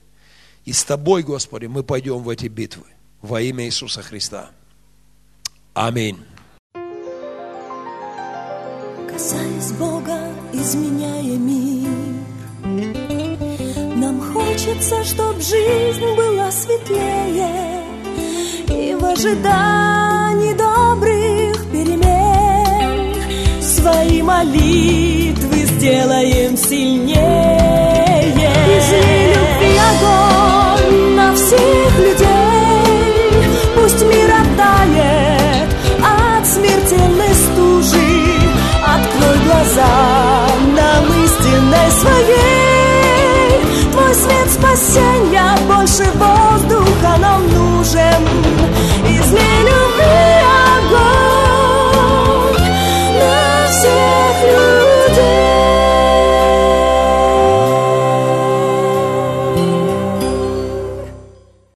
И с Тобой, Господи, мы пойдем в эти битвы. Во имя Иисуса Христа. Аминь. Касаясь Бога, изменяя мир, Нам хочется, чтоб жизнь была светлее, И в ожидании добрых перемен Свои молитвы сделаем сильнее. Изли любви огонь на всех людей, Пусть мир оттает от смертельной стужи, Открой глаза спасения Больше воздуха нам нужен. Из нелюбви